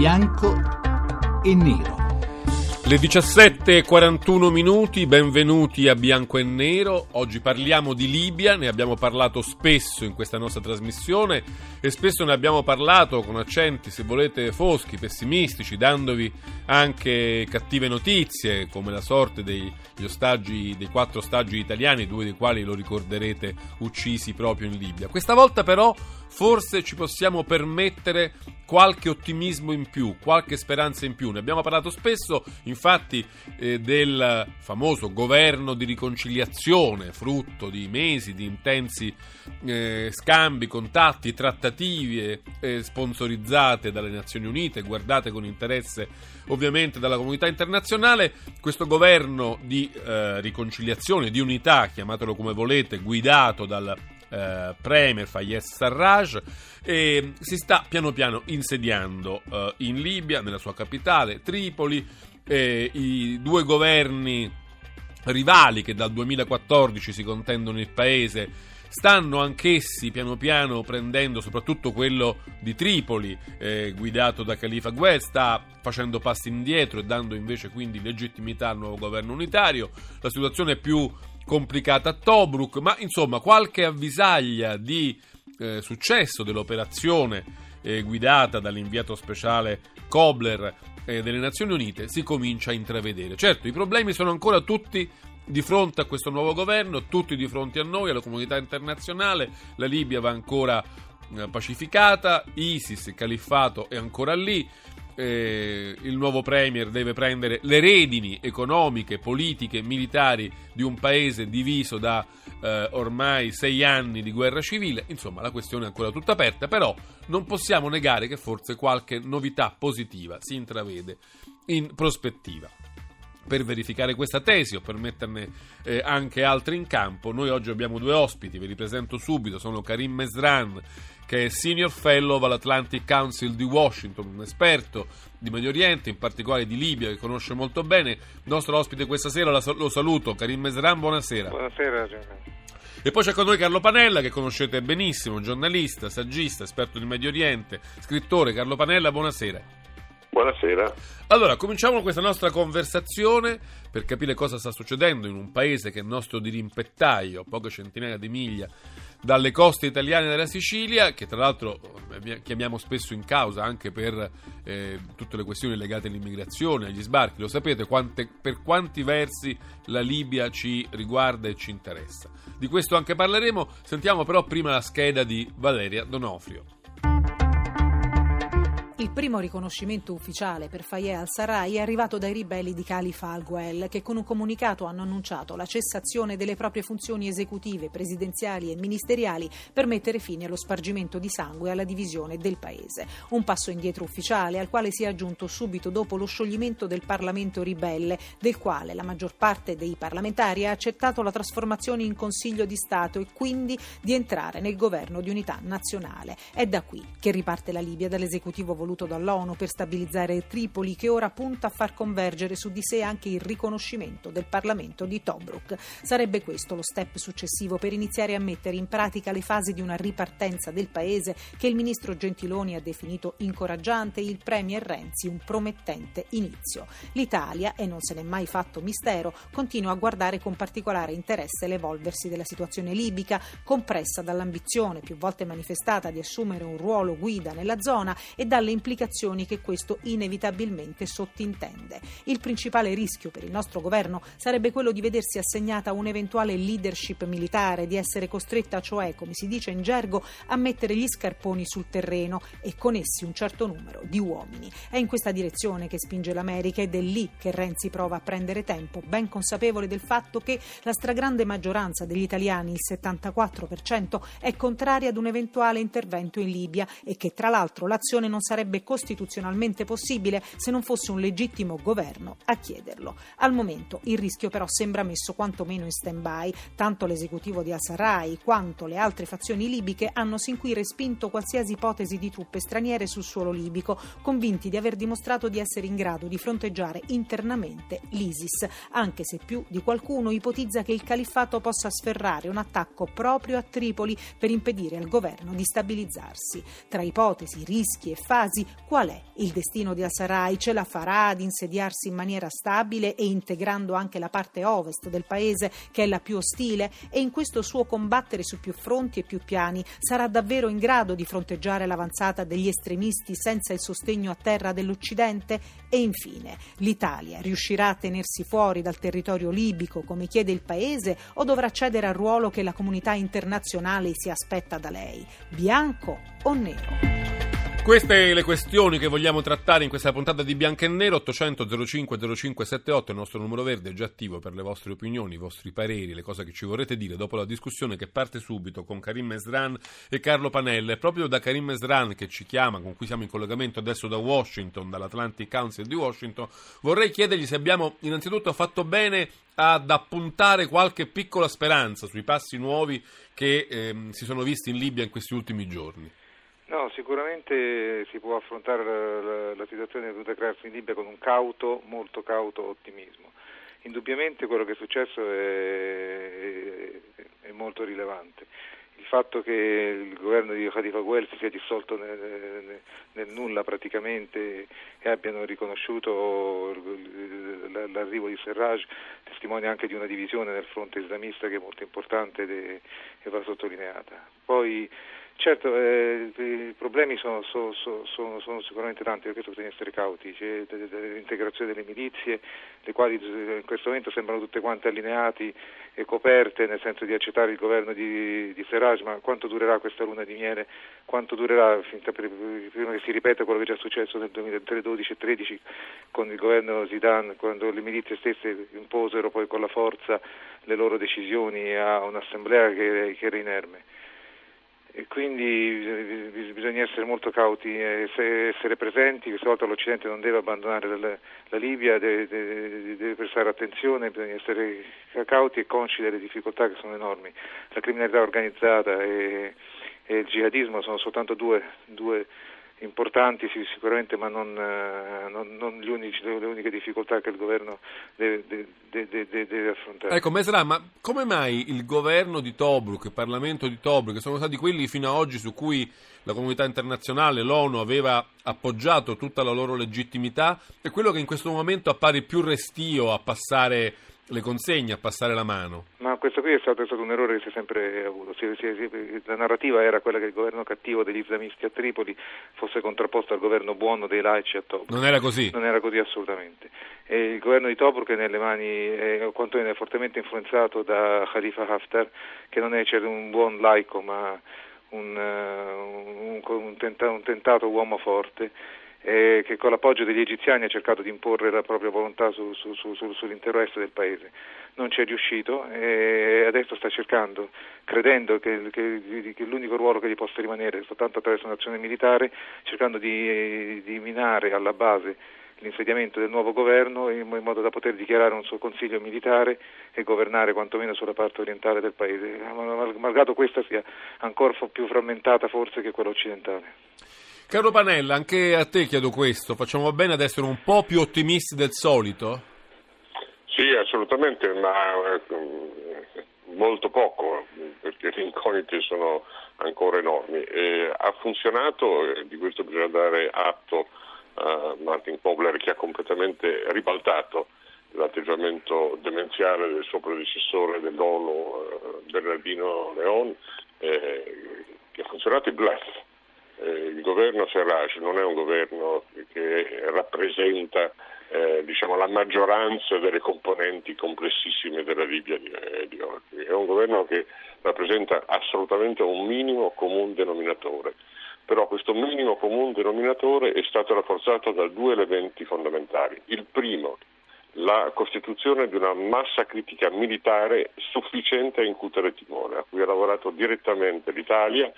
bianco e nero. Le 17.41 minuti, benvenuti a Bianco e Nero. Oggi parliamo di Libia, ne abbiamo parlato spesso in questa nostra trasmissione e spesso ne abbiamo parlato con accenti, se volete, foschi, pessimistici, dandovi anche cattive notizie, come la sorte dei, ostaggi, dei quattro ostaggi italiani, due dei quali lo ricorderete uccisi proprio in Libia. Questa volta però forse ci possiamo permettere qualche ottimismo in più, qualche speranza in più. Ne abbiamo parlato spesso, infatti, eh, del famoso governo di riconciliazione, frutto di mesi di intensi eh, scambi, contatti, trattative eh, sponsorizzate dalle Nazioni Unite, guardate con interesse ovviamente dalla comunità internazionale. Questo governo di eh, riconciliazione, di unità, chiamatelo come volete, guidato dal eh, premier Fayez Sarraj e si sta piano piano insediando eh, in Libia, nella sua capitale, Tripoli. I due governi rivali che dal 2014 si contendono il paese stanno anch'essi piano piano prendendo, soprattutto quello di Tripoli, eh, guidato da Khalifa Gued, sta facendo passi indietro e dando invece quindi legittimità al nuovo governo unitario. La situazione è più complicata a Tobruk, ma insomma qualche avvisaglia di eh, successo dell'operazione eh, guidata dall'inviato speciale Kobler eh, delle Nazioni Unite si comincia a intravedere. Certo, i problemi sono ancora tutti di fronte a questo nuovo governo, tutti di fronte a noi, alla comunità internazionale, la Libia va ancora eh, pacificata, ISIS, il califfato è ancora lì, eh, il nuovo Premier deve prendere le redini economiche, politiche, militari di un paese diviso da eh, ormai sei anni di guerra civile. Insomma, la questione è ancora tutta aperta, però non possiamo negare che forse qualche novità positiva si intravede in prospettiva per verificare questa tesi o per metterne eh, anche altri in campo. Noi oggi abbiamo due ospiti, ve li presento subito, sono Karim Mesran che è Senior Fellow all'Atlantic Council di Washington, un esperto di Medio Oriente, in particolare di Libia, che conosce molto bene. Il nostro ospite questa sera lo saluto, Karim Mesran, buonasera. Buonasera, e poi c'è con noi Carlo Panella, che conoscete benissimo, giornalista, saggista, esperto di Medio Oriente, scrittore. Carlo Panella, buonasera. Buonasera. Allora, cominciamo questa nostra conversazione per capire cosa sta succedendo in un paese che è nostro dirimpettaio, poche centinaia di miglia dalle coste italiane della Sicilia, che tra l'altro eh, chiamiamo spesso in causa anche per eh, tutte le questioni legate all'immigrazione, agli sbarchi. Lo sapete quante, per quanti versi la Libia ci riguarda e ci interessa. Di questo anche parleremo. Sentiamo però prima la scheda di Valeria Donofrio. Il primo riconoscimento ufficiale per Faye al-Sarraj è arrivato dai ribelli di Khalifa al-Guel, che con un comunicato hanno annunciato la cessazione delle proprie funzioni esecutive, presidenziali e ministeriali per mettere fine allo spargimento di sangue e alla divisione del paese. Un passo indietro ufficiale al quale si è aggiunto subito dopo lo scioglimento del Parlamento ribelle, del quale la maggior parte dei parlamentari ha accettato la trasformazione in Consiglio di Stato e quindi di entrare nel governo di unità nazionale. È da qui che riparte la Libia dall'esecutivo voluto voluto dall'ONU per stabilizzare Tripoli, che ora punta a far convergere su di sé anche il riconoscimento del Parlamento di Tobruk. Sarebbe questo lo step successivo per iniziare a mettere in pratica le fasi di una ripartenza del paese che il ministro Gentiloni ha definito incoraggiante e il premier Renzi un promettente inizio. L'Italia, e non se n'è mai fatto mistero, continua a guardare con particolare interesse l'evolversi della situazione libica, compressa dall'ambizione più volte manifestata di assumere un ruolo guida nella zona e dalle implicazioni che questo inevitabilmente sottintende. Il principale rischio per il nostro governo sarebbe quello di vedersi assegnata un'eventuale leadership militare, di essere costretta, cioè, come si dice in gergo, a mettere gli scarponi sul terreno e con essi un certo numero di uomini. È in questa direzione che spinge l'America ed è lì che Renzi prova a prendere tempo, ben consapevole del fatto che la stragrande maggioranza degli italiani, il 74%, è contraria ad un eventuale intervento in Libia e che tra l'altro l'azione non sarebbe sarebbe costituzionalmente possibile se non fosse un legittimo governo a chiederlo. Al momento il rischio però sembra messo quantomeno in stand-by, tanto l'esecutivo di al-Sarraj quanto le altre fazioni libiche hanno sin qui respinto qualsiasi ipotesi di truppe straniere sul suolo libico, convinti di aver dimostrato di essere in grado di fronteggiare internamente l'ISIS, anche se più di qualcuno ipotizza che il califfato possa sferrare un attacco proprio a Tripoli per impedire al governo di stabilizzarsi. Tra ipotesi, rischi e fasi chiedersi qual è il destino di al-Sarraj, ce la farà ad insediarsi in maniera stabile e integrando anche la parte ovest del paese che è la più ostile e in questo suo combattere su più fronti e più piani sarà davvero in grado di fronteggiare l'avanzata degli estremisti senza il sostegno a terra dell'Occidente? E infine, l'Italia riuscirà a tenersi fuori dal territorio libico come chiede il paese o dovrà cedere al ruolo che la comunità internazionale si aspetta da lei? Bianco o nero? Queste le questioni che vogliamo trattare in questa puntata di Bianco e Nero 800 05 0578 il nostro numero verde è già attivo per le vostre opinioni, i vostri pareri, le cose che ci vorrete dire dopo la discussione che parte subito con Karim Esran e Carlo Panella. È proprio da Karim Esran che ci chiama, con cui siamo in collegamento adesso da Washington, dall'Atlantic Council di Washington, vorrei chiedergli se abbiamo innanzitutto fatto bene ad appuntare qualche piccola speranza sui passi nuovi che ehm, si sono visti in Libia in questi ultimi giorni. No, sicuramente si può affrontare la, la, la situazione che è venuta a crearsi in Libia con un cauto, molto cauto ottimismo. Indubbiamente quello che è successo è, è, è molto rilevante. Il fatto che il governo di Khalifa Guel si sia dissolto nel, nel, nulla praticamente e abbiano riconosciuto l'arrivo di Serraj testimonia anche di una divisione nel fronte islamista che è molto importante e va sottolineata. Poi Certo, eh, i problemi sono, sono, sono, sono, sicuramente tanti, per questo bisogna essere cauti, c'è l'integrazione delle milizie, le quali in questo momento sembrano tutte quante allineate e coperte nel senso di accettare il governo di, di Serraj, ma quanto durerà questa luna di miele, quanto durerà prima che si ripeta quello che è già successo nel 2012 e 2013 con il governo Zidane, quando le milizie stesse imposero poi con la forza le loro decisioni a un'assemblea che, che era inerme e quindi bisogna essere molto cauti e essere presenti, questa volta l'Occidente non deve abbandonare la, Libia, deve, prestare attenzione, bisogna essere cauti e consci delle difficoltà che sono enormi. La criminalità organizzata e, e il jihadismo sono soltanto due, due importanti sicuramente, ma non, eh, non, non unici, le uniche difficoltà che il governo deve, deve, deve, affrontare. Ecco, Mesra, ma come mai il governo di Tobruk, il Parlamento di Tobruk, che sono stati quelli fino ad oggi su cui la comunità internazionale, l'ONU aveva appoggiato tutta la loro legittimità, è quello che in questo momento appare più restio a passare le consegne, a passare la mano? Ma questo qui è stato, è stato un errore che si è sempre avuto. Si, si, si, la narrativa era quella che il governo cattivo degli islamisti a Tripoli fosse contrapposto al governo buono dei laici a Tobruk. Non era così? Non era così assolutamente. E il governo di Tobruk è nelle mani, è, quantomeno è fortemente influenzato da Khalifa Haftar, che non è un buon laico, ma un, un, un, tenta, un tentato uomo forte eh, che con l'appoggio degli egiziani ha cercato di imporre la propria volontà su, su, su, sull'intero est del paese. Non ci è riuscito e adesso sta cercando, credendo che, che, che l'unico ruolo che gli possa rimanere è soltanto attraverso un'azione militare, cercando di, di minare alla base l'insediamento del nuovo governo in modo da poter dichiarare un suo consiglio militare e governare quantomeno sulla parte orientale del paese, malgrado questa sia ancora più frammentata forse che quella occidentale. Caro Panella, anche a te chiedo questo, facciamo bene ad essere un po' più ottimisti del solito? Sì, assolutamente, ma eh, molto poco, perché le incognite sono ancora enormi. E ha funzionato, di questo bisogna dare atto a Martin Kobler che ha completamente ribaltato l'atteggiamento demenziale del suo predecessore dell'ONU, eh, Bernardino Leon, eh, che ha funzionato il bluff eh, il governo Serraj non è un governo che rappresenta eh, diciamo, la maggioranza delle componenti complessissime della Libia di, eh, di oggi, è un governo che rappresenta assolutamente un minimo comune denominatore però questo minimo comune denominatore è stato rafforzato da due elementi fondamentali. Il primo, la costituzione di una massa critica militare sufficiente a incutere timore, a cui ha lavorato direttamente l'Italia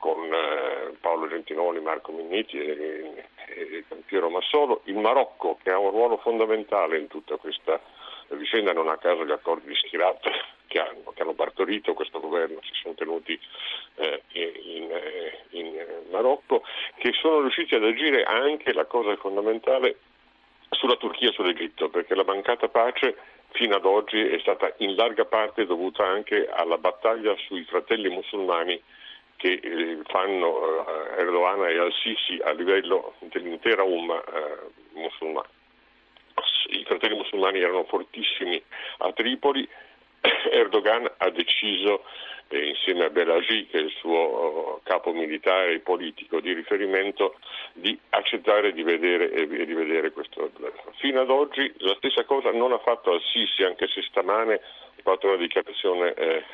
con eh, Paolo Gentiloni, Marco Minniti e, e, Piero Massolo, il Marocco che ha un ruolo fondamentale in tutta questa vicenda, non a caso gli accordi di Schirata che hanno, che hanno partorito questo governo si sono tenuti eh, in, eh, in Marocco, che sono riusciti ad agire anche, la cosa fondamentale, sulla Turchia e sull'Egitto, perché la mancata pace fino ad oggi è stata in larga parte dovuta anche alla battaglia sui fratelli musulmani che eh, fanno eh, Erdogan e Al-Sisi a livello dell'intera umma eh, musulmana. I fratelli musulmani erano fortissimi a Tripoli, Erdogan ha deciso insieme a Belagi, che è il suo capo militare e politico di riferimento, di accettare di vedere, di vedere questo. Fino ad oggi la stessa cosa non ha fatto Al-Sisi, anche se stamane ha fatto una dichiarazione eh,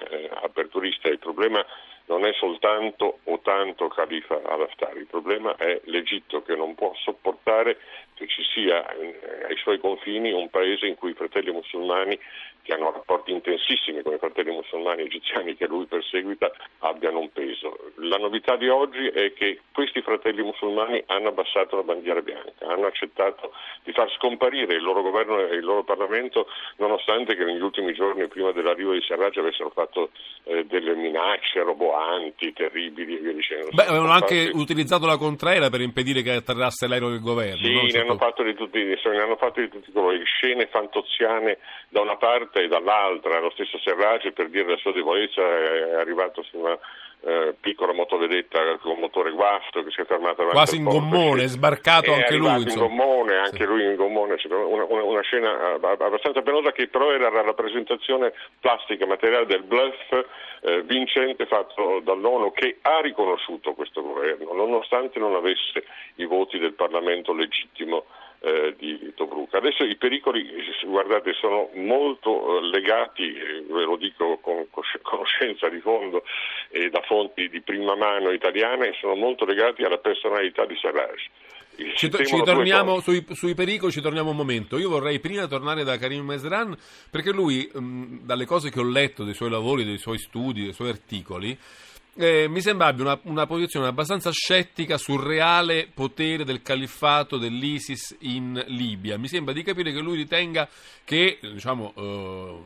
aperturista. Il problema non è soltanto o tanto Khalifa al-Haftar, il problema è l'Egitto che non può sopportare che ci sia eh, ai suoi confini un paese in cui i fratelli musulmani che hanno rapporti intensissimi con i fratelli musulmani egiziani che lui perseguita abbiano un peso. La novità di oggi è che questi fratelli musulmani hanno abbassato la bandiera bianca, hanno accettato di far scomparire il loro governo e il loro Parlamento nonostante che negli ultimi giorni prima dell'arrivo di Sarraj avessero fatto eh, delle minacce roboanti, terribili e via dicendo. Beh, avevano anche utilizzato la contraera per impedire che atterrasse l'aereo del governo. Sì, no? ne, hanno fatto di tutti, ne hanno fatto di tutti i colori, scene fantoziane da una parte e dall'altra, lo stesso Serrace per dire la sua debolezza è arrivato su una eh, piccola motovedetta con motore guasto che si è fermata quasi in gommone, è sbarcato è anche lui in gommone, anche sì. lui in gommone una, una, una, scena abbastanza penosa che però era la rappresentazione plastica materiale del bluff eh, vincente fatto dall'ONU che ha riconosciuto questo governo nonostante non avesse i voti del Parlamento legittimo eh. Adesso i pericoli, guardate, sono molto eh, legati, eh, ve lo dico con conoscenza di fondo e da fonti di prima mano italiane, sono molto legati alla personalità di Sarraj. Ci, ci torniamo sui, sui, pericoli, ci torniamo un momento. Io vorrei prima tornare da Karim Mesran perché lui, mh, dalle cose che ho letto dei suoi lavori, dei suoi studi, dei suoi articoli, eh, mi sembra abbia una, una, posizione abbastanza scettica sul reale potere del califfato dell'ISIS in Libia. Mi sembra di capire che lui ritenga che diciamo, eh,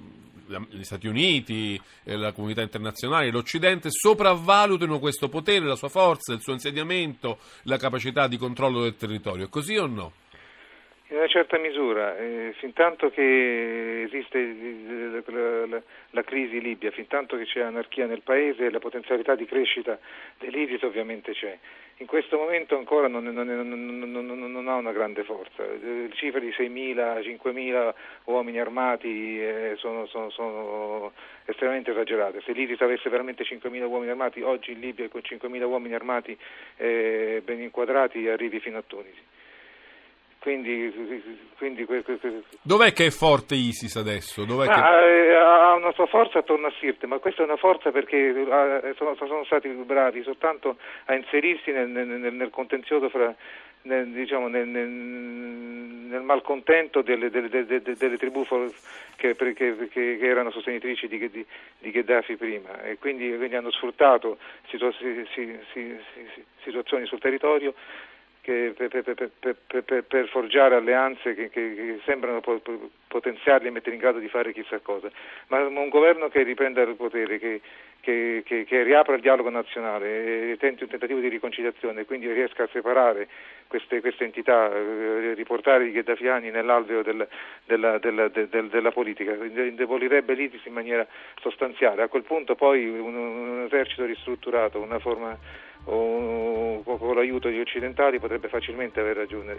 gli Stati Uniti, eh, la comunità internazionale, l'Occidente sopravvalutino questo potere, la sua forza, il suo insediamento, la capacità di controllo del territorio. È così o no? In una certa misura, eh, fin tanto che esiste la, la, la, crisi libia, fin tanto che c'è anarchia nel paese, la potenzialità di crescita dell'ISIS ovviamente c'è. In questo momento ancora non, non, non, non ha una grande forza, le cifre di 6.000, 5.000 uomini armati eh, sono, sono, sono, estremamente esagerate. Se l'ISIS avesse veramente 5.000 uomini armati, oggi in Libia con 5.000 uomini armati eh, ben inquadrati arrivi fino a Tunisi. Quindi, quindi, Dov'è che è forte ISIS adesso? Ah, che... Eh, ha una sua forza attorno a Sirte, ma questa è una forza perché eh, sono, sono stati bravi soltanto a inserirsi nel, nel, nel contenzioso fra, nel, diciamo, nel, nel, nel, malcontento delle, delle, delle, delle tribù che, che, che, erano sostenitrici di, di, di, Gheddafi prima e quindi, quindi hanno sfruttato situa- si, si, si, situazioni sul territorio che, per, per, per, per, forgiare alleanze che, che, che sembrano potenziarli e mettere in grado di fare chissà cosa, ma un governo che riprenda il potere, che, che riapra il dialogo nazionale e tenti un tentativo di riconciliazione quindi riesca a separare queste, queste entità, eh, riportare i gheddafiani nell'alveo del, della, della, del, della, politica, indebolirebbe l'ISIS in maniera sostanziale. A quel punto poi un, un esercito ristrutturato, una forma o con l'aiuto degli occidentali potrebbe facilmente aver raggiunto.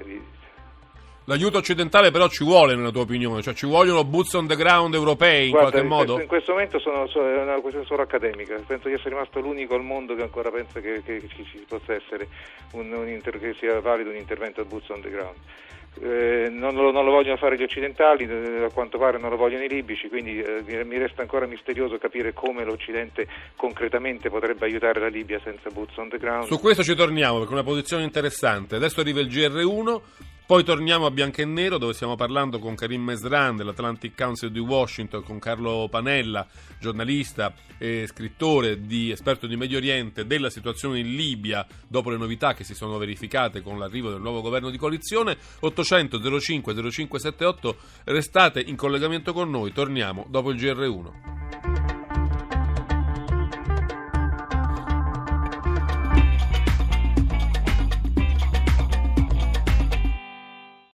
L'aiuto occidentale però ci vuole nella tua opinione, cioè ci vogliono boots on the ground europei in Guarda, qualche modo? Questo, in questo momento sono, sono, è una questione solo accademica, penso di essere rimasto l'unico al mondo che ancora pensa che, che, che ci possa essere un, un inter, che sia valido un intervento boots on the ground. Eh, non, lo, non, lo, vogliono fare gli occidentali, eh, a quanto pare non lo vogliono i libici, quindi eh, mi resta ancora misterioso capire come l'Occidente concretamente potrebbe aiutare la Libia senza boots on the ground. Su questo ci torniamo perché è una posizione interessante. Adesso arriva il GR1. Poi torniamo a Bianco e Nero dove stiamo parlando con Karim Mesran dell'Atlantic Council di Washington, con Carlo Panella, giornalista e scrittore di esperto di Medio Oriente, della situazione in Libia dopo le novità che si sono verificate con l'arrivo del nuovo governo di coalizione. 800 05 0578 restate in collegamento con noi, torniamo dopo il GR1.